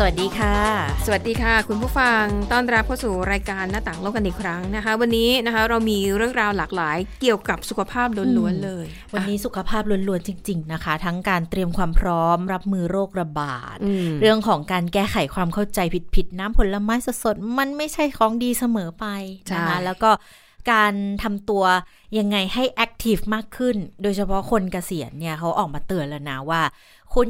สวัสดีค่ะ สวัสดีค่ะ คุณผู้ฟังต้อนรับเข้าสู่รายการหน้าต่างโลกกันอีกครั้งนะคะ วันนี้นะคะเรามีเรื่องราวหลากหลายเกี่ยวกับสุขภาพล้วนๆเลย วันนี้สุขภาพล้วนๆจริง ๆนะคะ ทั้งการเตรียมความพร้อม รับมือโรคระบาดอืมเรื่องของการแก้ไขความเข้าใจผิดๆน้ำผลไม้สดๆมันไม่ใช่ของดีเสมอไปนะคะใช่แล้วก็ การทำตัวยังไงให้ active มากขึ้น โดยเฉพาะคนเกษียณเนี่ยเขาออกมาเตือนแล้วนะว่า คุณ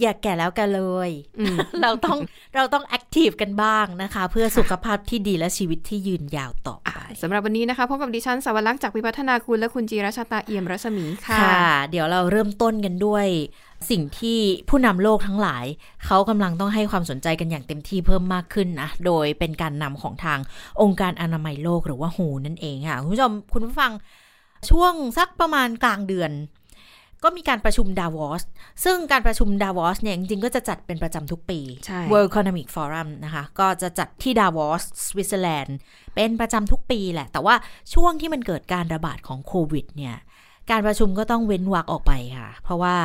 อย่าแก่แล้วแก่เลยอืมเราต้องเราต้อง active กันบ้างนะคะ เพื่อสุขภาพที่ดีและชีวิตที่ยืนยาวต่อไปสำหรับวันนี้นะคะพบกับดิฉันสาวรักษ์จากวิพัฒนาคุณและคุณจีรัชตาเอี่ยมรัศมีค่ะค่ะเดี๋ยวเราเริ่มต้นกันด้วย สิ่งที่ผู้นำโลกทั้งหลาย เขากำลังต้องให้ความสนใจกันอย่างเต็มที่เพิ่มมากขึ้นนะ โดยเป็นการนำของทางองค์การอนามัยโลกหรือว่า WHO นั่นเองค่ะ คุณผู้ชมคุณผู้ฟังช่วงสักประมาณกลางเดือน ก็มีการประชุมดาวอสซึ่งการประชุมดาวอสเนี่ยจริงๆ ก็จะจัดเป็นประจำทุกปีใช่ World Economic Forum นะคะ ก็จะจัดที่ดาวอสสวิตเซอร์แลนด์เป็นประจำทุกปีแหละ แต่ว่าช่วงที่มันเกิดการระบาดของโควิดเนี่ยการประชุมก็ต้องเว้นวรรคออกไปค่ะ เพราะว่า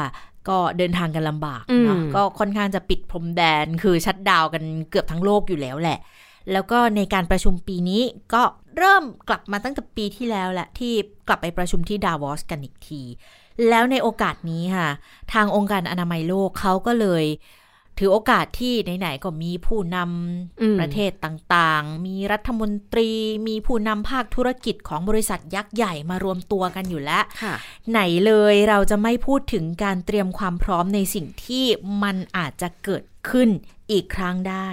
ก็เดินทางกันลำบากเนาะอืมก็ค่อนข้างจะปิดพรมแดนคือชัดดาวน์กันเกือบทั้งโลกอยู่แล้วแหละ แล้วก็ในการประชุมปีนี้ก็เริ่มกลับมาตั้งแต่ปีที่แล้วแหละที่กลับไปประชุมที่ดาวอสกันอีกที แล้วในโอกาสนี้ค่ะ ทางองค์การอนามัยโลกเขาก็เลย ถือโอกาสที่ไหนๆก็มีผู้นอืมำประเทศต่างๆ มีรัฐมนตรี มีผู้นำภาคธุรกิจของบริษัทยักษ์ใหญ่มารวมตัวกันอยู่แล้วค่ะไหนเลยเราจะไม่พูดถึงการเตรียมความพร้อมในสิ่งที่มันอาจจะเกิดขึ้นอีกครั้งได้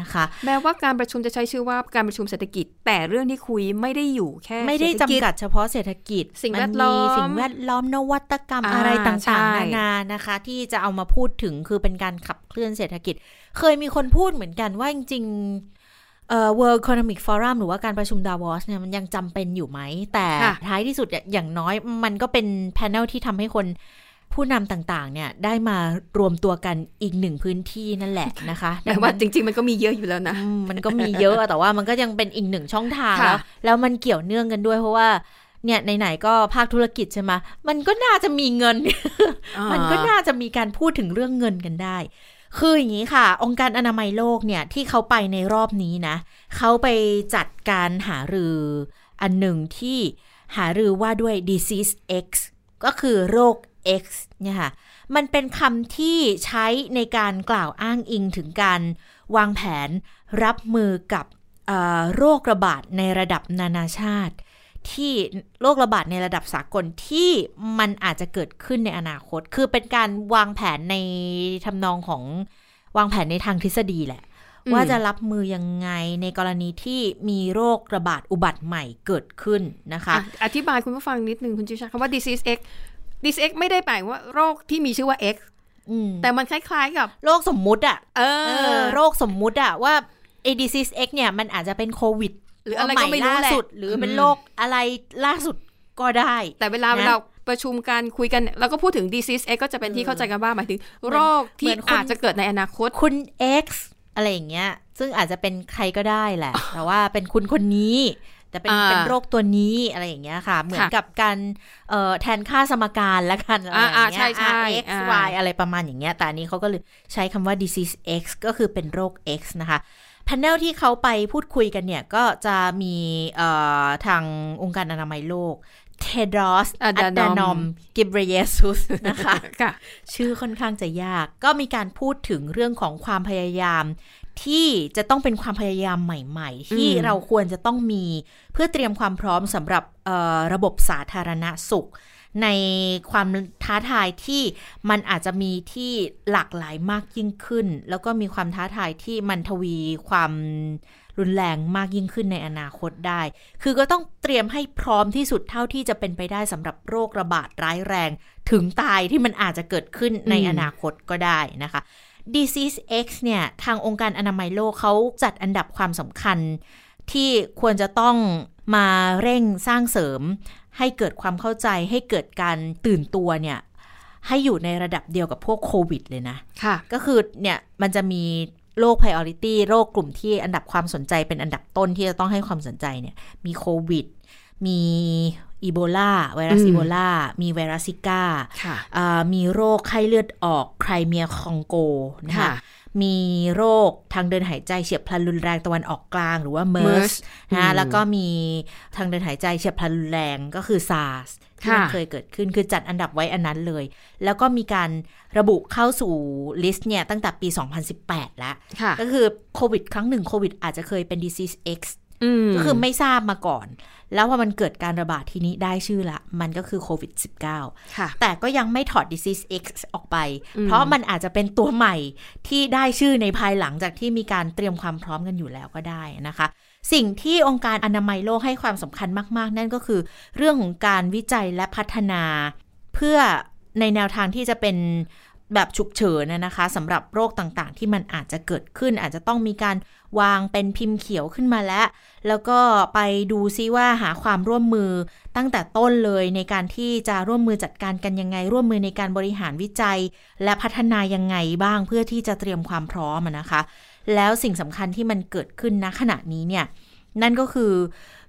นะคะแม้ว่าการประชุมจะใช้ชื่อว่าการประชุมเศรษฐกิจ แต่เรื่องที่คุยไม่ได้อยู่แค่ ไม่ได้เศรษฐจำกิจกัดเฉพาะเศรษฐกิจ สิ่งมันแวดล้อมสิ่งแวดล้อมนวัตกรรมอ่าอะไรต่ใช่างๆนานานะคะ ที่จะเอามาพูดถึงคือเป็นการขับเคลื่อนเศรษฐกิจ เคยมีคนพูดเหมือนกันว่าจริงๆเอ่อ World Economic Forum หรือว่าการประชุมดาวอสเนี่ยมันยังจำเป็นอยู่ไหม แต่ค่ะท้ายที่สุดอย่างน้อยมันก็เป็นแพนเนลที่ทำให้คน ผู้นำต่างๆ เนี่ยได้มารวมตัวกันอีกหนึ่งพื้นที่นั่นแหละนะคะแต่ว่าจริง ๆ มันก็มีเยอะอยู่แล้วนะอืมมันก็มีเยอะแต่ว่ามันก็ยังเป็นอีกหนึ่งช่องทางค่ะแล้วแล้วมันเกี่ยวเนื่องกันด้วยเพราะว่าเนี่ยไหนๆก็ภาคธุรกิจใช่ไหมมันก็น่าจะมีเงิน มันก็น่าจะมีการพูดถึงเรื่องเงินกันได้ คืออย่างนี้ค่ะ องค์การอนามัยโลกเนี่ยที่เขาไปในรอบนี้นะเขาไปจัดการหารืออันหนึ่งที่หารือว่าด้วย disease X ก็คือโรค X เนี่ยค่ะ มันเป็นคำที่ใช้ในการกล่าวอ้างอิงถึงการวางแผนรับมือกับโรคระบาดในระดับนานาชาติ ที่โรคระบาดในระดับสากลที่มันอาจจะเกิดขึ้นในอนาคต คือเป็นการวางแผนในทำนองของวางแผนในทางทฤษฎีแหละ ว่าจะรับมือยังไงในกรณีที่มีโรคระบาดอุบัติใหม่เกิดขึ้นนะคะอะอธิบายคุณผู้ฟังนิดนึงคุณจิวชาคำว่า disease X disease X ไม่ได้แปลว่าโรคที่มีชื่อว่า X อืมแต่มันคล้ายๆกับโรคสมมุติอะเอเอออโรคสมมุติอะว่า a disease X เนี่ยมันอาจจะเป็นโควิด หรืออะไรก็ไม่รู้ใหแหละล่าสุดหรือเป็นอืมโรคอะไรล่าสุดก็ได้ แต่เวลานะเวลาประชุมกันคุยกันเราก็พูดถึง disease X ก็จะเป็นที่เข้าใจกันว่าหมายถึง โรคที่เหมือนคนอาจจะเกิดในอนาคต คุณ X อะไรอย่างเงี้ย ซึ่งอาจจะเป็นใครก็ได้แหละ แต่ว่าเป็นคุณคนนี้ แต่เป็นอ่าเป็นโรคตัวนี้อะไรอย่างเงี้ยค่ะ เหมือนค่ะกับการเอ่อแทนค่าสมการละกันอะไรอย่างอ่าเงี้ใช่ยใช่อ่า X อ่า Y อะไรประมาณอย่างเงี้ย แต่อันนี้เขาก็เลยใช้คำว่า disease X ก็คือเป็นโรค X นะคะ panel ที่เขาไปพูดคุยกันเนี่ย ก็จะมีเอ่อทางองค์การอนามัยโลก เทดรอสอัด Adhanom ดานอม กิบเรเยซุสนะคะค่ะชื่อค่อนข้างจะยาก ก็มีการพูดถึงเรื่องของความพยายาม ที่จะต้องเป็นความพยายามใหม่ ๆ ที่อืมเราควรจะต้องมีเพื่อเตรียมความพร้อมสำหรับเอ่อระบบสาธารณสุข ในความท้าทายที่มันอาจจะมีที่หลากหลายมากยิ่งขึ้น แล้วก็มีความท้าทายที่มันทวีความรุนแรงมากยิ่งขึ้นในอนาคตได้ คือก็ต้องเตรียมให้พร้อมที่สุดเท่าที่จะเป็นไปได้สำหรับโรคระบาดร้ายแรง ถึงตายที่มันอาจจะเกิดขึ้นในอนาคตก็ได้นะคะ Disease X เนี่ย ทางองค์การอนามัยโลกเขาจัดอันดับความสำคัญ ที่ควรจะต้องมาเร่งสร้างเสริม ให้เกิดความเข้าใจให้เกิดการตื่นตัวเนี่ยให้อยู่ในระดับเดียวกับพวกโควิดเลยนะ ค่ะ ก็คือเนี่ยมันจะมีโรค priority โรคกลุ่มที่อันดับความสนใจเป็นอันดับต้นที่จะต้องให้ความสนใจเนี่ยมีโควิด มีอีโบลาไวรัสอืมอีโบลา มีไวรัสซิก้าค่ะอ่ามีโรคไข้เลือดออกไครเมียคองโกนะคะค่ะ มีโรคทางเดินหายใจเฉียบพลันรุนแรงตะวันออกกลางหรือว่าเม MERS ร์สนะอืมแล้วก็มีทางเดินหายใจเฉียบพลันรุนแรงก็คือ SARS ที่มันค่ะเคยเกิดขึ้นคือจัดอันดับไว้อันนั้นเลย แล้วก็มีการระบุเข้าสู่ลิสต์เนี่ยตั้งแต่ปี 2018 แล้วค่ะก็คือโควิดครั้งหนึ่งโควิดอาจจะเคยเป็น disease X อืมก็คือไม่ทราบมาก่อน แล้วพอมันเกิดการระบาดทีนี้ได้ชื่อละ มันก็คือโควิด -19 ค่ะแต่ก็ยังไม่ถอด disease X ออกไปอืมเพราะมันอาจจะเป็นตัวใหม่ที่ได้ชื่อในภายหลังจากที่มีการเตรียมความพร้อมกันอยู่แล้วก็ได้นะคะ สิ่งที่องค์การอนามัยโลกให้ความสำคัญมาก ๆ นั่นก็คือ เรื่องของการวิจัยและพัฒนา เพื่อในแนวทางที่จะเป็น แบบฉุกเฉินนะคะสำหรับโรคต่างๆ ที่มันอาจจะเกิดขึ้น อาจจะต้องมีการวางเป็นพิมพ์เขียวขึ้นมาแล้ว แล้วก็ไปดูซิว่าหาความร่วมมือตั้งแต่ต้นเลยในการที่จะร่วมมือจัดการกันยังไง ร่วมมือในการบริหารวิจัย และพัฒนายังไงบ้างเพื่อที่จะเตรียมความพร้อมนะคะ แล้วสิ่งสำคัญที่มันเกิดขึ้นณขณะนี้เนี่ยนั่นก็คือ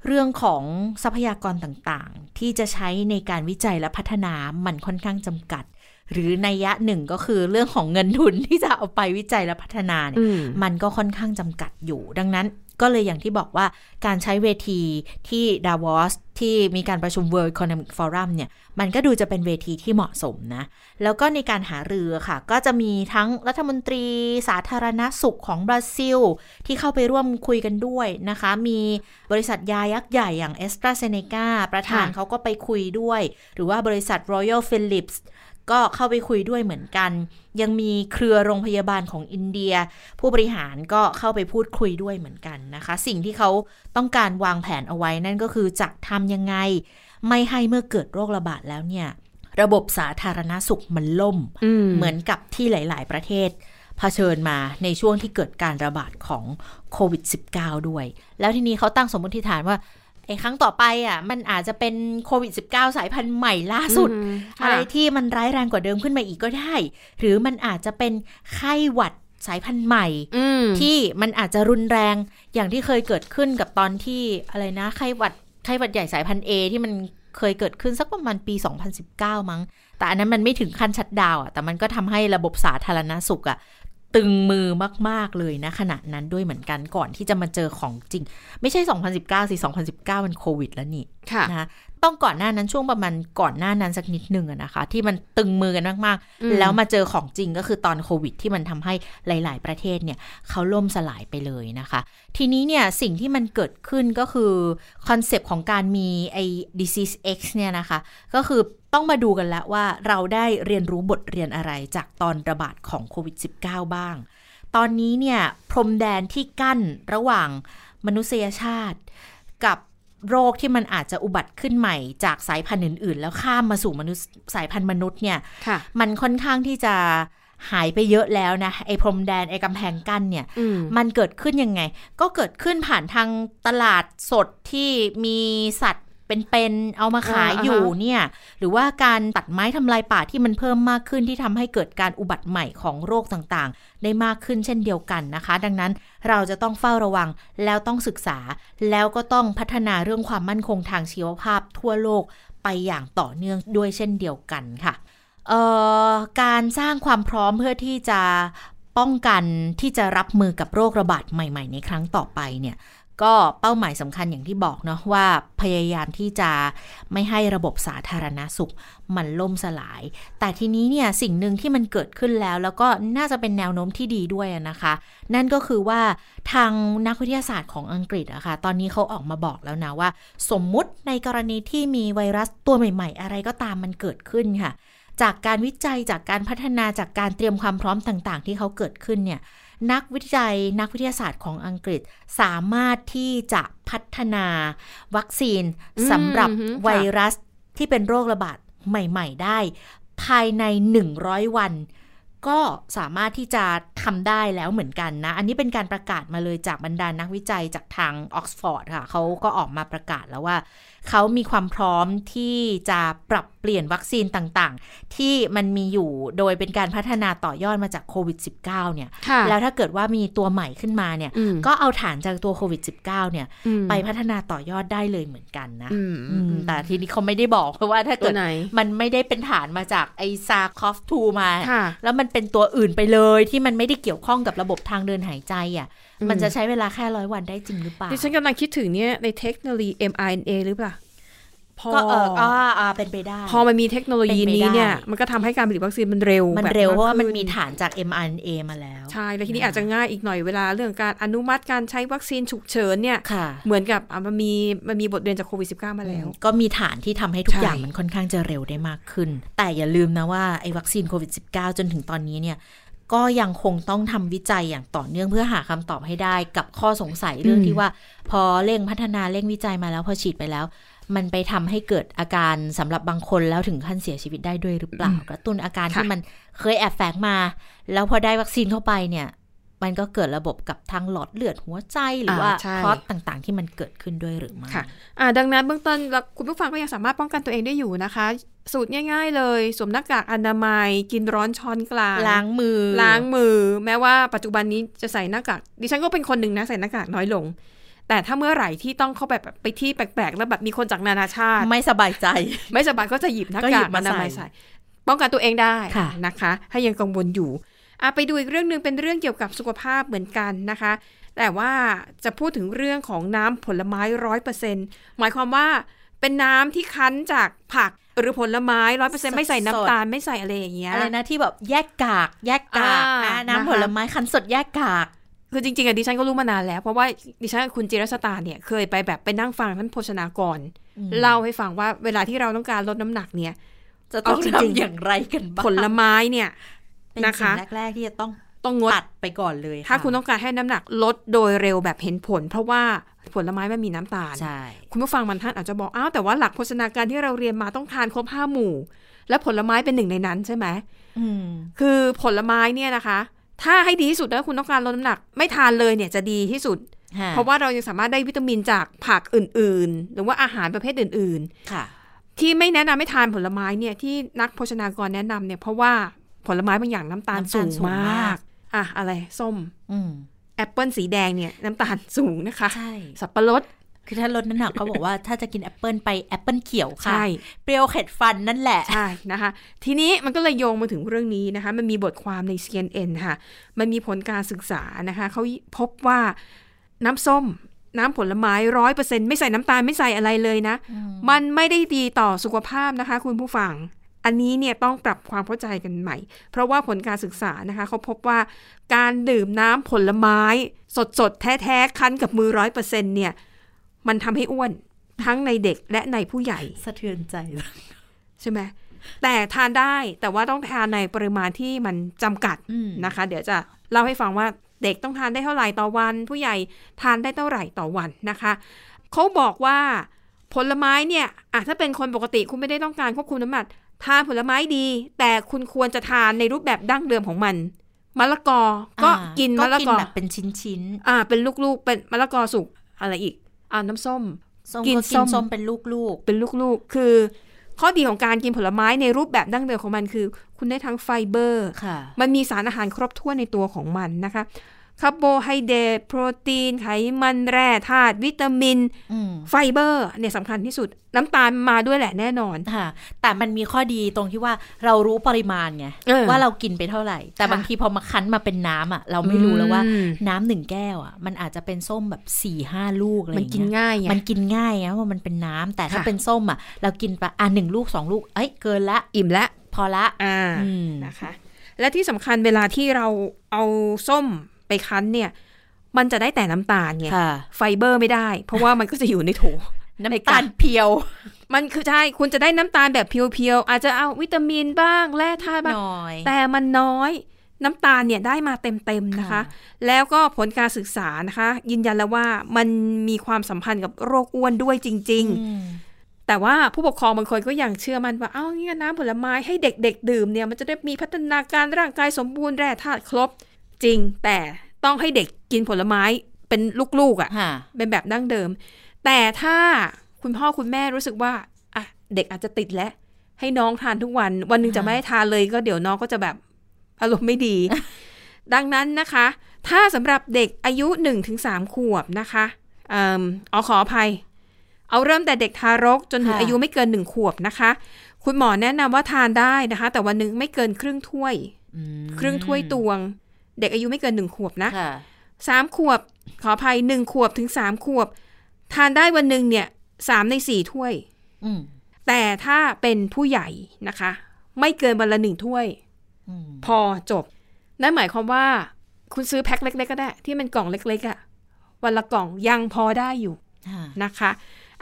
เรื่องของทรัพยากรต่างๆ ที่จะใช้ในการวิจัยและพัฒนามันค่อนข้างจำกัด หรือในยะหนึ่งก็คือเรื่องของเงินทุนที่จะเอาไปวิจัยและพัฒนาเนี่ยอืมมันก็ค่อนข้างจำกัดอยู่ ดังนั้นก็เลยอย่างที่บอกว่าการใช้เวทีที่ดาวอสที่มีการประชุม World Economic Forum เนี่ย มันก็ดูจะเป็นเวทีที่เหมาะสมนะ แล้วก็ในการหารือค่ะ ก็จะมีทั้งรัฐมนตรีสาธารณสุขของบราซิล ที่เข้าไปร่วมคุยกันด้วยนะคะ มีบริษัทยายักษ์ใหญ่อย่าง a s t r a z e ซ e c a ประธานค่ะเขาก็ไปคุยด้วย หรือว่าบริษัท Royal Philips ก็เข้าไปคุยด้วยเหมือนกัน ยังมีเครือโรงพยาบาลของอินเดีย ผู้บริหารก็เข้าไปพูดคุยด้วยเหมือนกันนะคะ สิ่งที่เขาต้องการวางแผนเอาไว้นั่นก็คือจะทำยังไง ไม่ให้เมื่อเกิดโรคระบาดแล้วเนี่ยระบบสาธารณสุขมันล่มอืมเหมือนกับที่หลาย ๆ ประเทศเผชิญมาในช่วงที่เกิดการระบาดของโควิด -19 ด้วย แล้วทีนี้เขาตั้งสมมติฐานว่า ไอ้ครั้งต่อไปอะมันอาจจะเป็นโควิด -19 สายพันธุ์ใหม่ล่าสุดอืมค่ะอะไรที่มันร้ายแรงกว่าเดิมขึ้นมาอีกก็ได้ หรือมันอาจจะเป็นไข้หวัดสายพันธุ์ใหม่อืมที่มันอาจจะรุนแรงอย่างที่เคยเกิดขึ้นกับตอนที่อะไรนะไข้หวัดไข้หวัดใหญ่สายพันธุ์ A ที่มันเคยเกิดขึ้นสักประมาณปี 2019 มั้ง แต่อันนั้นมันไม่ถึงขั้นชัดดาวน์อะ แต่มันก็ทำให้ระบบสาธารณสุขอะ ตึงมือมาก ๆ เลยนะ ขณะนั้นด้วยเหมือนกันก่อนที่จะมาเจอของจริง ไม่ใช่ 2019 สิ 2019 มันโควิดแล้วนี่ค่ะนะคะ ต้องก่อนหน้านั้นช่วงประมาณก่อนหน้านั้นสักนิดหนึ่งอะนะคะ ที่มันตึงมือกันมากอืมๆแล้วมาเจอของจริงก็คือตอนโควิด ที่มันทำให้หลาย ๆ ประเทศเนี่ยเขาล่มสลายไปเลยนะคะ ทีนี้เนี่ยสิ่งที่มันเกิดขึ้นก็คือ concept ของการมีไอ้ disease X เนี่ยนะคะ ก็คือต้องมาดูกันแล้วว่าเราได้เรียนรู้บทเรียนอะไรจากตอนระบาดของโควิด -19 บ้าง ตอนนี้เนี่ยพรมแดนที่กั้นระหว่างมนุษยชาติกับ โรคที่มันอาจจะอุบัติขึ้นใหม่จากสายพันธุ์อื่น ๆ แล้วข้ามมาสู่มนุษย์สายพันธุ์มนุษย์เนี่ยค่ะมันค่อนข้างที่จะหายไปเยอะแล้วนะไอ้พรมแดนไอ้กำแพงกั้นเนี่ยอืมมันเกิดขึ้นยังไง ก็เกิดขึ้นผ่านทางตลาดสดที่มีสัตว์ เป็นๆเอามาขายอ่าอยู่อ่าฮะเนี่ย หรือว่าการตัดไม้ทำลายป่าที่มันเพิ่มมากขึ้นที่ทำให้เกิดการอุบัติใหม่ของโรคต่างๆ ได้มากขึ้นเช่นเดียวกันนะคะ ดังนั้นเราจะต้องเฝ้าระวังแล้วต้องศึกษา แล้วก็ต้องพัฒนาเรื่องความมั่นคงทางชีวภาพทั่วโลกไปอย่างต่อเนื่องด้วยเช่นเดียวกันค่ะเอ่อการสร้างความพร้อมเพื่อที่จะป้องกันที่จะรับมือกับโรคระบาดใหม่ ๆ ในครั้งต่อไปเนี่ย ก็เป้าหมายสำคัญอย่างที่บอกเนาะว่าพยายามที่จะไม่ให้ระบบสาธารณสุขมันล่มสลาย แต่ทีนี้เนี่ยสิ่งหนึ่งที่มันเกิดขึ้นแล้ว แล้วก็น่าจะเป็นแนวโน้มที่ดีด้วยนะคะ นั่นก็คือว่าทางนักวิทยาศาสตร์ของอังกฤษอะค่ะตอนนี้เขาออกมาบอกแล้วนะว่า สมมุติในกรณีที่มีไวรัสตัวใหม่ ๆ อะไรก็ตามมันเกิดขึ้นค่ะ จากการวิจัยจากการพัฒนาจากการเตรียมความพร้อมต่าง ๆ ที่เขาเกิดขึ้นเนี่ย นักวิจัยนักวิทยาศาสตร์ของอังกฤษสามารถที่จะพัฒนาวัคซีนอืมสำหรับอืมค่ะไวรัสที่เป็นโรคระบาดใหม่ ๆ ได้ ภายใน 100 วัน ก็สามารถที่จะทำได้แล้วเหมือนกันนะ อันนี้เป็นการประกาศมาเลยจากบรรดานักวิจัยจากทางออกซฟอร์ดค่ะเขาก็ออกมาประกาศแล้วว่า เขามีความพร้อมที่จะปรับเปลี่ยนวัคซีนต่างๆ ที่มันมีอยู่โดยเป็นการพัฒนาต่อยอดมาจากโควิด -19 เนี่ยค่ะแล้วถ้าเกิดว่ามีตัวใหม่ขึ้นมาเนี่ยอืมก็เอาฐานจากตัวโควิด -19 เนี่ยอืมไปพัฒนาต่อยอดได้เลยเหมือนกันนะอืมอืมแต่ทีนี้เขาไม่ได้บอกเพราะว่าถ้าตัเกิวดไหนมันไม่ได้เป็นฐานมาจากไอซาคอฟ2มาค่ะแล้วมันเป็นตัวอื่นไปเลยที่มันไม่ได้เกี่ยวข้องกับระบบทางเดินหายใจอะอื มมันจะใช้เวลาแค่ร้อยวันได้จริงหรือเปล่าดิฉันกำลังคิดถึงเนี่ยในเทคโนโลยี mRNA หรือเปล่าพอก็เอออ่าอ่าเป็นไปได้ พอมันมีเทคโนโลยีเป็นไปนี้เนี่ยได้มันก็ทำให้การผลิตวัคซีนมันเร็ว มันแบบเร็วเพราะว่ามันขึ้มีฐานจาก mRNA มาแล้ว ใช่ แล้วทีนี้อาจจะง่ายอีกหน่อยเวลาเรื่องการอนุมัติการใช้วัคซีนฉุกเฉินเนี่ยค่ะเหมือนกับอะมันมีมันมีบทเรียนจากโควิด -19 มาแล้ว ก็มีฐานที่ทำให้ทุกใช่อย่างมันค่อนข้างจะเร็วได้มากขึ้น แต่อย่าลืมนะว่าไอ้วัคซีนโควิด -19 จนถึงตอนนี้เนี่ย ก็ยังคงต้องทำวิจัยอย่างต่อเนื่องเพื่อหาคำตอบให้ได้กับข้อสงสัยเรื่องที่ว่า พอเร่งพัฒนาเร่งวิจัยมาแล้วพอฉีดไปแล้ว มันไปทำให้เกิดอาการสำหรับบางคนแล้วถึงขั้นเสียชีวิตได้ด้วยหรือเปล่ากระตุ้นอาการค่ะที่มันเคยแอบแฝงมา แล้วพอได้วัคซีนเข้าไปเนี่ย มันก็เกิดระบบกับทางหลอดเลือดหัวใจหรือว่าอ่าใช่คลอตต่างๆ ที่มันเกิดขึ้นด้วยหรือไม่ค่ะอ่าดังนั้นเบื้องต้นเราคุณผู้ฟังก็ยังสามารถป้องกันตัวเองได้อยู่นะคะ สูตรง่าย ๆ เลยสวมหน้ากากอนามัย กินร้อนช้อนกลางล้างมือ ล้างมือ แม้ว่าปัจจุบันนี้จะใส่หน้ากากดิฉันก็เป็นคนหนึ่งนะใส่หน้ากากน้อยลง แต่ถ้าเมื่อไหร่ที่ต้องเข้าแบบไปที่แปลกๆ แล้วแบบมีคนจากนานาชาติ ไม่สบายใจ ไม่สบายก็จะหยิบหน้าก็หยิกากบมาอนามัยใส่ใส่ป้องกันตัวเองได้ค่ะนะคะให้ยังกังวลอยู่ อะไปดูอีกเรื่องหนึ่งเป็นเรื่องเกี่ยวกับสุขภาพเหมือนกันนะคะ แต่ว่าจะพูดถึงเรื่องของน้ำผลไม้ร้อยเปอร์เซ็นหมายความว่าเป็นน้ำที่คั้นจากผักหรือผลไม้ร้อยเปอร์เซ็นไม่ใส่น้ำตาลไม่ใส่อะไรอย่างเงี้ยอะไรนะที่แบบแยกกาก แยกกากอ่าอ่านะคะน้ำผลไม้คั้นสดแยกกากคือจริงๆอะดิฉันก็รู้มานานแล้ว เพราะว่าดิฉันกับคุณจิรสตาเนี่ยเคยไปแบบไปนั่งฟังท่านโภชนากรอืมเล่าให้ฟังว่าเวลาที่เราต้องการลดน้ำหนักเนี่ย จะต้องเอาจริงๆทำอย่างไรกันบ้างผลไม้เนี่ย เป็นนะคะสิ่งแรก ๆ ที่จะต้องต้องงดตัดไปก่อนเลย ถ้าะคุณต้องการให้น้ำหนักลดโดยเร็วแบบเห็นผล เพราะว่าผลไม้มันมีน้ำตาลใช่คุณผู้ฟังบางท่านอาจจะบอกอ้าวแต่ว่าหลักโภชนาการที่เราเรียนมาต้องทานครบห้าหมู่ และผลไม้เป็นหนึ่งในนั้นใช่ไหมอืมคือผลไม้เนี่ยนะคะ ถ้าให้ดีที่สุดแล้วคุณต้องการลดน้ำหนัก ไม่ทานเลยเนี่ยจะดีที่สุด เพราะว่าเรายังสามารถได้วิตามินจากผักอื่น ๆ หรือว่าอาหารประเภทอื่นค่ะๆที่ไม่แนะนำให้ทานผลไม้เนี่ยที่นักโภชนากรแนะนำเนี่ยเพราะว่า ผลไม้บางอย่างน้ำตาลน้ำตาลสูงสูงมากมาก อะอะไรส้มอืมแอปเปิลสีแดงเนี่ยน้ำตาลสูงนะคะใช่สับปะรดคือถ้าลดน้ำหนักเขาบอกว่าถ้าจะกินแอปเปิลไปแอปเปิลเขียวค่ะใช่เปรี้ยวเข็ดฟันนั่นแหละ ใช่นะคะ ทีนี้มันก็เลยโยงมาถึงเรื่องนี้นะคะ มันมีบทความใน CNN ค่ะ มันมีผลการศึกษานะคะ เขาพบว่าน้ำส้ม น้ำผลไม้ร้อยเปอร์เซ็นต์ไม่ใส่น้ำตาลไม่ใส่อะไรเลยนะ มันไม่ได้ดีต่อสุขภาพนะคะ คุณผู้ฟัง อันนี้เนี่ยต้องปรับความเข้าใจกันใหม่ เพราะว่าผลการศึกษานะคะเขาพบว่าการดื่มน้ำผลไม้สดสดๆ แท้ๆ คั้นกับมือร้อยเปอร์เซ็นเนี่ย มันทำให้อ้วนทั้งในเด็กและในผู้ใหญ่ สะเทือนใจใช่ไหมแต่ทานได้แต่ว่าต้องทานในปริมาณที่มันจำกัดอืมนะคะ เดี๋ยวจะเล่าให้ฟังว่าเด็กต้องทานได้เท่าไหร่ต่อวัน ผู้ใหญ่ทานได้เท่าไหร่ต่อวันนะคะเขาบอกว่าผลไม้เนี่ยอะถ้าเป็นคนปกติคุณไม่ได้ต้องการควบคุมน้ำหนัก ทานผลไม้ดี แต่คุณควรจะทานในรูปแบบดั้งเดิมของมันมะละกอก็อ่ากินมะละกอแบบเป็นชิ้นอ่า เป็นลูกๆ เป็นมะละกอสุกอะไรอีก อ่าน้ำส้มๆส้มกิกินนส้มส้มเป็นลูกเป็นลูกๆ คือ ข้อดีของการกินผลไม้ในรูปแบบดั้งเดิมของมันคือ คุณได้ทั้งไฟเบอร์ๆค่ะมันมีสารอาหารครบถ้วนในตัวของมันนะคะ คาร์โบไฮเดรตโปรตีน ไขมันแร่ธาตุวิตามินอืมไฟเบอร์เนี่ยสำคัญที่สุด น้ำตาลมาด้วยแหละแน่นอนค่ะแต่มันมีข้อดีตรงที่ว่าเรารู้ปริมาณไงเออว่าเรากินไปเท่าไหร่ แต่ค่ะบางทีพอมาคั้นมาเป็นน้ำอะเราไม่รู้แล้วว่าอืมน้ำหนึ่งแก้วอะมันอาจจะเป็นส้มแบบสี่ห้าลูกอะไรอย่างกินเงี้ยมันกินง่ายไงมันกินง่ายเพราะว่ามันเป็นน้ำแต่ถ้าค่ะเป็นส้มอะเรากินไปอะหนึ่งลูกสองลูกเอ้ยเกินละอิ่มแล้วพอละอ่าอืมนะคะ และที่สำคัญเวลาที่เราเอาส้ม ไปคั้นเนี่ย มันจะได้แต่น้ำตาลไงค่ะไฟเบอร์ไม่ได้ เพราะว่ามันก็จะอยู่ในโถน้ำตาลเพียว มันคือใช่ คุณจะได้น้ำตาลแบบเพียวๆ อาจจะเอาวิตามินบ้าง แร่ธาตุบ้างน้อยแต่มันน้อย น้ำตาลเนี่ยได้มาเต็มๆนะคะค่ะแล้วก็ผลการศึกษานะคะ ยืนยันแล้วว่ามันมีความสัมพันธ์กับโรคอ้วนด้วยจริงอืมๆแต่ว่าผู้ปกครองบางคนก็ยังเชื่อมันว่า เอ้านี่น้ำผลไม้ให้เด็กๆ ดื่มเนี่ย มันจะได้มีพัฒนาการร่างกายสมบูรณ์แร่ธาตุครบ จริงแต่ต้องให้เด็กกินผลไม้เป็นลูกๆอะ่ะค่ะเป็นแบบดั้งเดิม แต่ถ้าคุณคุณพ่อคุณแม่รู้สึกว่าอะเด็กอาจจะติดแล้ว ให้น้องทานทุกวัน วันหนึ่งจะไม่ให้ทานเลยก็เดี๋ยวน้องก็จะแบบอารมณ์ไม่ดี ดังนั้นนะคะ ถ้าสำหรับเด็กอายุ1นถึงสขวบนะคะเอ่อเอาขออภัย เอาเริ่มแต่เด็กทารกจนถึงค่ะอายุไม่เกินหนึ่งขวบนะคะ คุณหมอแนะนำว่าทานได้นะคะ แต่วันหนึ่งไม่เกินครึ่งถ้วยอืมครึ่งถ้วยตวง เด็กอายุไม่เกินหนึ่งขวบนะค่ะสามขวบขออภัยหนึ่งขวบถึงสามขวบ ทานได้วันหนึ่งเนี่ยสามในสี่ถ้วยอืมแต่ถ้าเป็นผู้ใหญ่นะคะ ไม่เกินวันละหนึ่งถ้วยอืมพอจบ นั่นหมายความว่า คุณซื้อแพ็คเล็ก ๆ ก็ได้ ที่มันกล่องเล็ก ๆอะวันละกล่องยังพอได้อยู่ค่ะนะคะ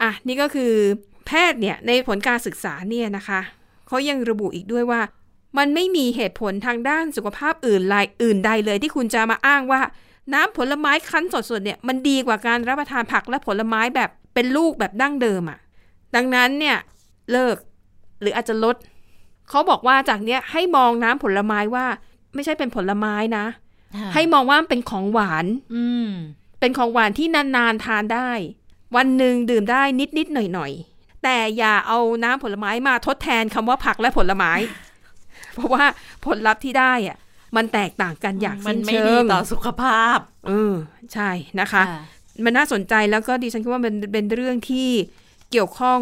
อะนี่ก็คือแพทย์เนี่ยในผลการศึกษาเนี่ยนะคะเขายังระบุอีกด้วยว่า มันไม่มีเหตุผลทางด้านสุขภาพอื่นรายอื่นใดเลยที่คุณจะมาอ้างว่า น้ำผลไม้คั้นสดๆเนี่ยมันดีกว่าการรับประทานผักและผลไม้แบบเป็นลูกแบบดั้งเดิมอะ่ะ ดังนั้นเนี่ยเลิกหรืออาจจะลด เขาบอกว่าจากเนี้ยให้มองน้ำผลไม้ว่า ไม่ใช่เป็นผลไม้นะค่ะให้มองว่ามันเป็นของหวาน อืมเป็นของหวานที่นานๆทานได้ วันหนึ่งดื่มได้นิดๆหน่อยๆแต่อย่าเอาน้ำผลไม้มาทดแทนคำว่าผักและผลไม้ เพราะว่าผลลัพธ์ที่ได้อะมันแตกต่างกันอย่างมันสิ้นไม่เชิดีงต่อสุขภาพเออใช่นะคะค่ะมันน่าสนใจแล้วก็ดิฉันคิดว่ามันเป็นเรื่องที่เกี่ยวข้อง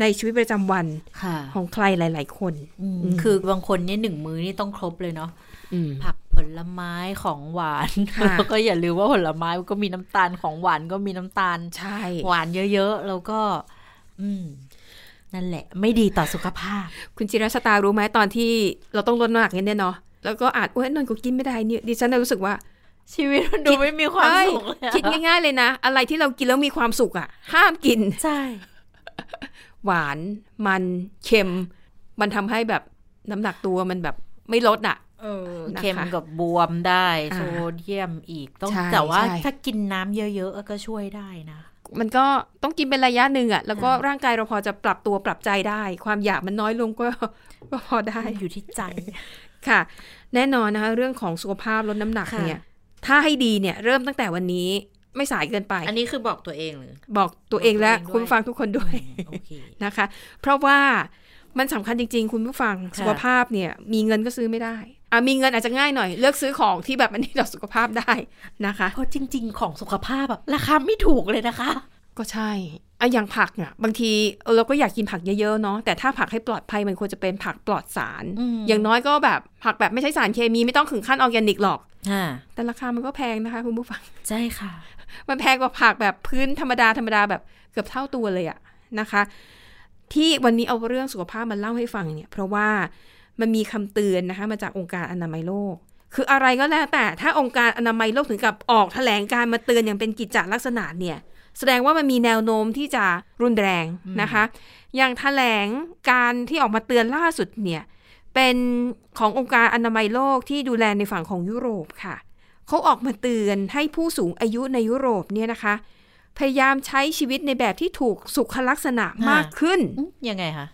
ในชีวิตประจำวันค่ะของใครหลาย ๆ คนอืมอืมคือบางคนเนี่ยหนึ่งมื้อนี่ต้องครบเลยเนาะอืมผักผลไม้ของหวานค่ะแล้วก็อย่าลืมว่าผลไม้ก็มีน้ำตาลของหวานก็มีน้ำตาลใช่หวานเยอะ ๆ แล้วก็ อืม นั่นแหละ ไม่ดีต่อสุขภาพ คุณจิรสตารู้ไหมตอนที่เราต้องลดน้ำหนักเนี่ยเนาะแล้วก็อาจอ้วนนนท์ก็กินไม่ได้เนี่ยดิฉันน่ะรู้สึกว่า ชีวิตมันดูไม่มีความเอ้ยสุขเลยอะคิดง่ายๆเลยนะ อะไรที่เรากินแล้วมีความสุขอะ ห้ามกินใช่ หวานมันเค็ม มันทำให้แบบน้ำหนักตัวมันแบบไม่ลดอะเออนะคะเค็มกับบวมได้อ่าโซเดียมอีกต้องใช่แต่ว่าใช่ถ้ากินน้ำเยอะ ๆ ก็ช่วยได้นะ มันก็ต้องกินเป็นระยะหนึ่งอะแล้วก็อ่าร่างกายเราพอจะปรับตัวปรับใจได้ ความอยากมันน้อยลงก็ก็พอได้อยู่ที่ใจค่ะ แน่นอนนะคะ เรื่องของสุขภาพลดน้ำหนักค่ะเนี่ย ถ้าให้ดีเนี่ย เริ่มตั้งแต่วันนี้ไม่สายเกินไป อันนี้คือบอกตัวเองหรือบอกตัวเองและบอกตัวเองด้วยคุณผู้ฟังทุกคนด้วยอืมโอเคนะคะ เพราะว่ามันสำคัญจริง ๆ คุณผู้ฟังค่ะสุขภาพเนี่ย มีเงินก็ซื้อไม่ได้อะ มีเงินอาจจะง่ายหน่อย เลือกซื้อของที่แบบมันดีต่อสุขภาพได้นะคะ เพราะจริง ๆ ของสุขภาพอะราคาไม่ถูกเลยนะคะ ก็ใช่อะอย่างผักอะบางทีเออเราก็อยากกินผักเยอะๆเนาะแต่ถ้าผักให้ปลอดภัยมันควรจะเป็นผักปลอดสารอืมอย่างน้อยก็แบบผักแบบไม่ใช่สารเคมีไม่ต้องถึงขั้นออร์แกนิกหรอกอ่าแต่ราคามันก็แพงนะคะคุณผู้ฟังใช่ค่ะ มันแพงกว่าผักแบบพื้นธรรมดาธรรมดาแบบเกือบเท่าตัวเลยอะนะคะ ที่วันนี้เอาเรื่องสุขภาพมาเล่าให้ฟังเนี่ย เพราะว่า มันมีคำเตือนนะคะ มาจากองค์การอนามัยโลก คืออะไรก็แล้วแต่ถ้าองค์การอนามัยโลกถึงกับออกแถลงการมาเตือนอย่างเป็นกิจจลักษณะเนี่ย แสดงว่ามันมีแนวโน้มที่จะรุนแรงนะคะ อย่างแถลงการที่ออกมาเตือนล่าสุดเนี่ย เป็นขององค์การอนามัยโลกที่ดูแลในฝั่งของยุโรปค่ะเขาออกมาเตือนให้ผู้สูงอายุในยุโรปเนี่ยนะคะ พยายามใช้ชีวิตในแบบที่ถูกสุขลักษณะมากขึ้นอืมยังไงคะ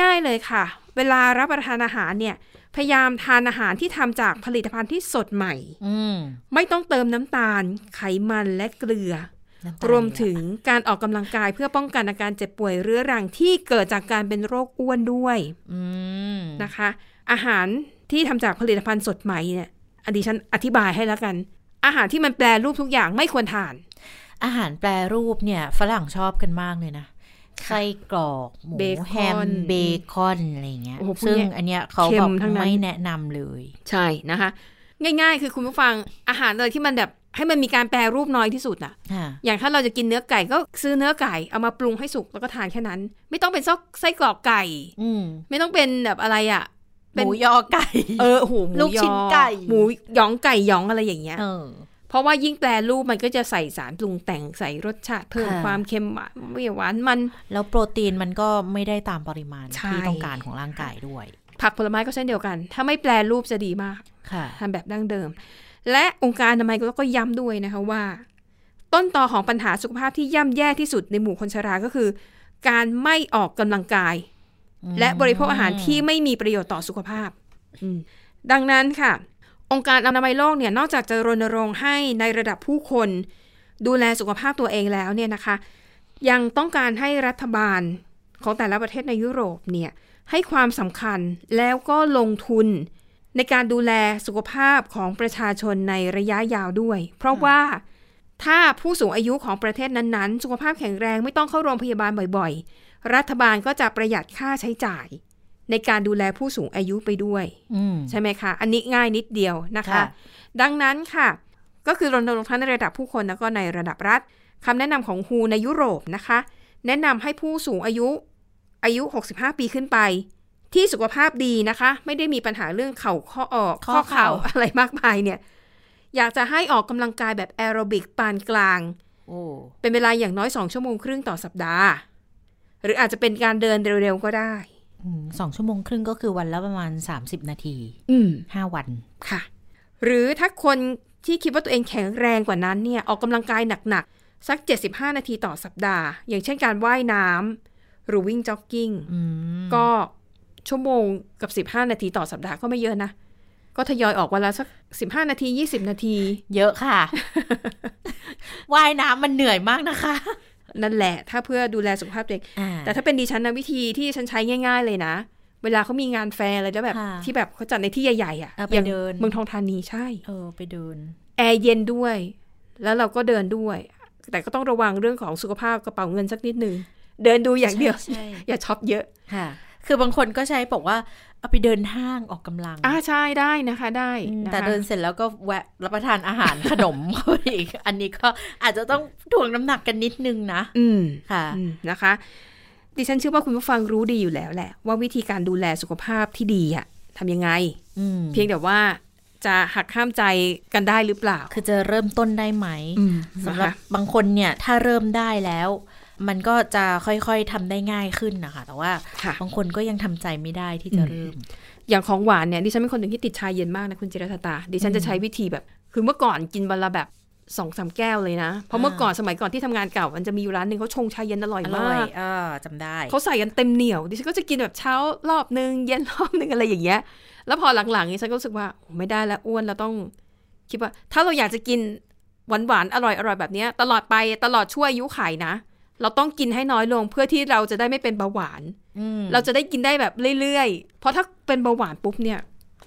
ง่าย ๆเลยค่ะ เวลารับประทานอาหารเนี่ย พยายามทานอาหารที่ทำจากผลิตภัณฑ์ที่สดใหม่อืมไม่ต้องเติมน้ำตาล ไขมันและเกลือน้ำตาลรวมถึงการออกกำลังกายเพื่อป้องกันอาการเจ็บป่วยเรื้อรังที่เกิดจากการเป็นโรคอ้วนด้วยอืมนะคะ อาหารที่ทำจากผลิตภัณฑ์สดใหม่เนี่ยอันนี้ฉันอธิบายให้แล้วกัน อาหารที่มันแปรรูปทุกอย่างไม่ควรทาน อาหารแปรรูปเนี่ย ฝรั่งชอบกันมากเลยนะ ไส้กรอกหมูเบคอนแฮมเบคอนอะไรเงี้ยโอ้โหซึ่งพวกเนี้ยอันเนี้ยเขาแบบเค็มทั้งนั้นไม่แนะนำเลย ใช่นะคะ ง่ายๆ คือคุณผู้ฟังอาหารเลยที่มันแบบให้มันมีการแปรรูปน้อยที่สุดน่ะค่ะ อย่างถ้าเราจะกินเนื้อไก่ก็ซื้อเนื้อไก่เอามาปรุงให้สุกแล้วก็ทานแค่นั้น ไม่ต้องเป็นซอกไส้กรอกไก่ อืมไม่ต้องเป็นแบบอะไรอะหเป็นมูยอไก่ เออโอ้โหหมูลูกชิ้นยอไก่ หมูหยองไก่หยองอะไรอย่างเงี้ย เออเพราะว่ายิ่งแปรรูปมันก็จะใส่สารปรุงแต่งใส่รสชาติเพิ่มค่ะความเค็มหวานไม่หวานมัน แล้วโปรตีนมันก็ไม่ได้ตามปริมาณใช่ที่ต้องการของร่างกายด้วย ผักผลไม้ก็เช่นเดียวกัน ถ้าไม่แปรรูปจะดีมากค่ะทำแบบดั้งเดิม และองค์การอนามัยก็ย้ำด้วยนะคะว่า ต้นตอของปัญหาสุขภาพที่ย่ำแย่ที่สุดในหมู่คนชราก็คือ การไม่ออกกำลังกาย และบริโภคอาหารที่ไม่มีประโยชน์ต่อสุขภาพอืมดังนั้นค่ะ องค์การอนามัยโลกเนี่ยนอกจากจะรณรงค์ให้ในระดับผู้คน ดูแลสุขภาพตัวเองแล้วเนี่ยนะคะ ยังต้องการให้รัฐบาลของแต่ละประเทศในยุโรปเนี่ยให้ความสำคัญแล้วก็ลงทุนในการดูแลสุขภาพของประชาชนในระยะยาวด้วย เพราะว่าถ้าผู้สูงอายุของประเทศนั้นๆ สุขภาพแข็งแรงไม่ต้องเข้าโรงพยาบาลบ่อยๆ รัฐบาลก็จะประหยัดค่าใช้จ่าย ในการดูแลผู้สูงอายุไปด้วยอืมใช่ไหมคะ อันนี้ง่ายนิดเดียวนะคะค่ะดังนั้นค่ะ ก็คือรณรงค์ทั้งในระดับผู้คนแล้วก็ในระดับรัฐคำแนะนำของฮูในยุโรปนะคะ แนะนำให้ผู้สูงอายุอายุ 65 ปีขึ้นไป ที่สุขภาพดีนะคะ ไม่ได้มีปัญหาเรื่องเข่าข้อออกข้อข้อเข่าเข่าอะไรมากมายเนี่ย อยากจะให้ออกกำลังกายแบบแอโรบิกปานกลางโอ้เป็นเวลาอย่างน้อย 2 ชั่วโมงครึ่งต่อสัปดาห์ หรืออาจจะเป็นการเดินเร็วๆก็ได้อืม สองชั่วโมงครึ่งก็คือวันละประมาณ 30 นาทีอืมห้าวันค่ะ หรือถ้าคนที่คิดว่าตัวเองแข็งแรงกว่านั้นเนี่ยออกกำลังกายหนักๆ สัก 75 นาทีต่อสัปดาห์ อย่างเช่นการว่ายน้ำหรือวิ่งจ็อกกิ้งอืมก็ชั่วโมงกับ 15 นาทีต่อสัปดาห์ก็ไม่เยอะนะ ก็ทยอยออกวันละสัก 15 นาที 20 นาที เยอะค่ะ ว่ายน้ำมันเหนื่อยมากนะคะ นั่นแหละ ถ้าเพื่อดูแลสุขภาพตัวเองอ่าแต่ถ้าเป็นดิฉันนะวิธีที่ฉันใช้ง่าย ๆ เลยนะ เวลาเขามีงานแฟร์อะไรแล้วแบบค่ะที่แบบเขาจัดในที่ใหญ่ๆอะเอาไปอย่างเดินเมืองทองธานีใช่ เออไปเดิน แอร์เย็นด้วย แล้วเราก็เดินด้วย แต่ก็ต้องระวังเรื่องของสุขภาพกระเป๋าเงินสักนิดนึง เดินดูอย่างเดียวใช่ใช่อย่าช็อปเยอะ ค่ะ คือบางคนก็ใช้บอกว่าเอาไปเดินห้างออกกำลังอ่าใช่ได้นะคะได้อืมนะคะแต่เดินเสร็จแล้วก็แวะรับประทานอาหารขนมเข้าไปอีกอันนี้ก็อาจจะต้องถ่วงน้ำหนักกันนิดนึงนะ อืมค่ะอืมนะคะ ดิฉันเชื่อว่าคุณผู้ฟังรู้ดีอยู่แล้วแหละ ว่าวิธีการดูแลสุขภาพที่ดีอะทำยังไงอืมเพียงแต่ว่าจะหักห้ามใจกันได้หรือเปล่า คือจะเริ่มต้นได้ไหมอืมสำนะหรับคะบางคนเนี่ย ถ้าเริ่มได้แล้ว มันก็จะค่อยๆทำได้ง่ายขึ้นนะคะ แต่ว่าค่ะบางคนก็ยังทำใจไม่ได้ที่จะเริ่ม อย่างของหวานเนี่ยดิฉันเป็นคนหนึ่งที่ติดชาเย็นมากนะคุณจิรชตา ดิฉันจะใช้วิธีแบบ คือเมื่อก่อนกินวันละแบบสองสามแก้วเลยนะ เพราะเมื่อก่อนสมัยก่อนที่ทำงานเก่า มันจะมีอยู่ร้านหนึ่งเขาชงชาเย็นอร่อยอร่มาอยกเออจำได้ เขาใส่กันเต็มเหนียว ดิฉันก็จะกินแบบเช้ารอบนึง เย็นรอบนึงอะไรอย่างเงี้ย แล้วพอหลังๆนี่ฉันก็รู้สึกว่าโอ้ไม่ได้แล้วอ้วนเราต้อง คิดว่า ถ้าเราอยากจะกินหวานๆอร่อยๆแบบเนี้ยตลอดไปตลอดช่วอายุไขนะ เราต้องกินให้น้อยลงเพื่อที่เราจะได้ไม่เป็นเบาหวานอืมเราจะได้กินได้แบบเรื่อยๆ เพราะถ้าเป็นเบาหวานปุ๊บเนี่ย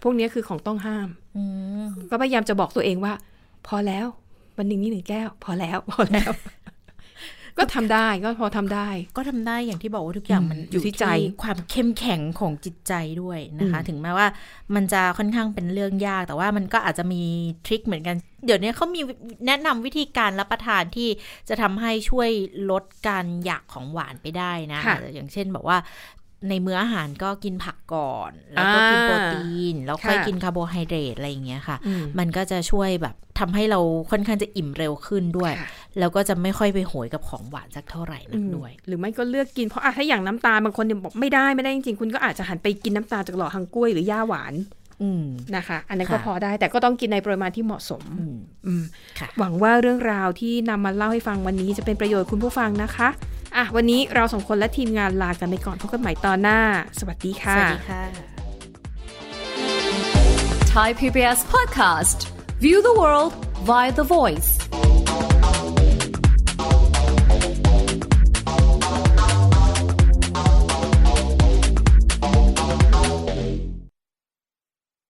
พวกเนี้ยคือของต้องห้ามอืมก็พยายามจะบอกตัวเองว่า พอแล้ว วันหนึ่งนี่หนึ่งแก้ว พอแล้ว พอแล้ว ก็ทำได้ก็พอทำได้ ก็ทำได้อย่างที่บอกว่าทุกอย่างอืมมันอยู่ที่ใจความเข้มแข็งของจิตใจด้วยนะคะอืมถึงแม้ว่ามันจะค่อนข้างเป็นเรื่องยาก แต่ว่ามันก็อาจจะมีทริคเหมือนกัน เดี๋ยวนี้เขามีแนะนำวิธีการรับประทานที่จะทำให้ช่วยลดการอยากของหวานไปได้นะค่ะอย่างเช่นบอกว่า ในมื้ออาหารก็กินผักก่อน แล้วก็กินอ่าโปรตีน แล้วค่อยค่ะกินคาร์โบไฮเดรตอะไรอย่างเงี้ยค่ะอืมมันก็จะช่วยแบบทำให้เราค่อนข้างจะอิ่มเร็วขึ้นด้วยค่ะแล้วก็จะไม่ค่อยไปโหยกับของหวานสักเท่าไหร่นักด้วย หรือไม่ก็เลือกกินเพราะอะถ้าอย่างน้ำตาลบางคนเนี่ยบอกไม่ได้ไม่ได้จริงๆคุณก็อาจจะหันไปกินน้ำตาลจากหล่อฮังกล้วยหรือย่าหวานอืม นะคะ อันนั้นก็ค่ะพอได้แต่ก็ต้องกินในปริมาณที่เหมาะสมอืมอืมค่ะหวังว่าเรื่องราวที่นำมาเล่าให้ฟังวันนี้จะเป็นประโยชน์คุณผู้ฟังนะคะอะวันนี้เราสองคนและทีมงานลากันไปก่อนพบกันใหม่ตอนหน้า สวัสดีสค่ะวัสดีค่ะ Thai PBS podcast. View the world via the voice.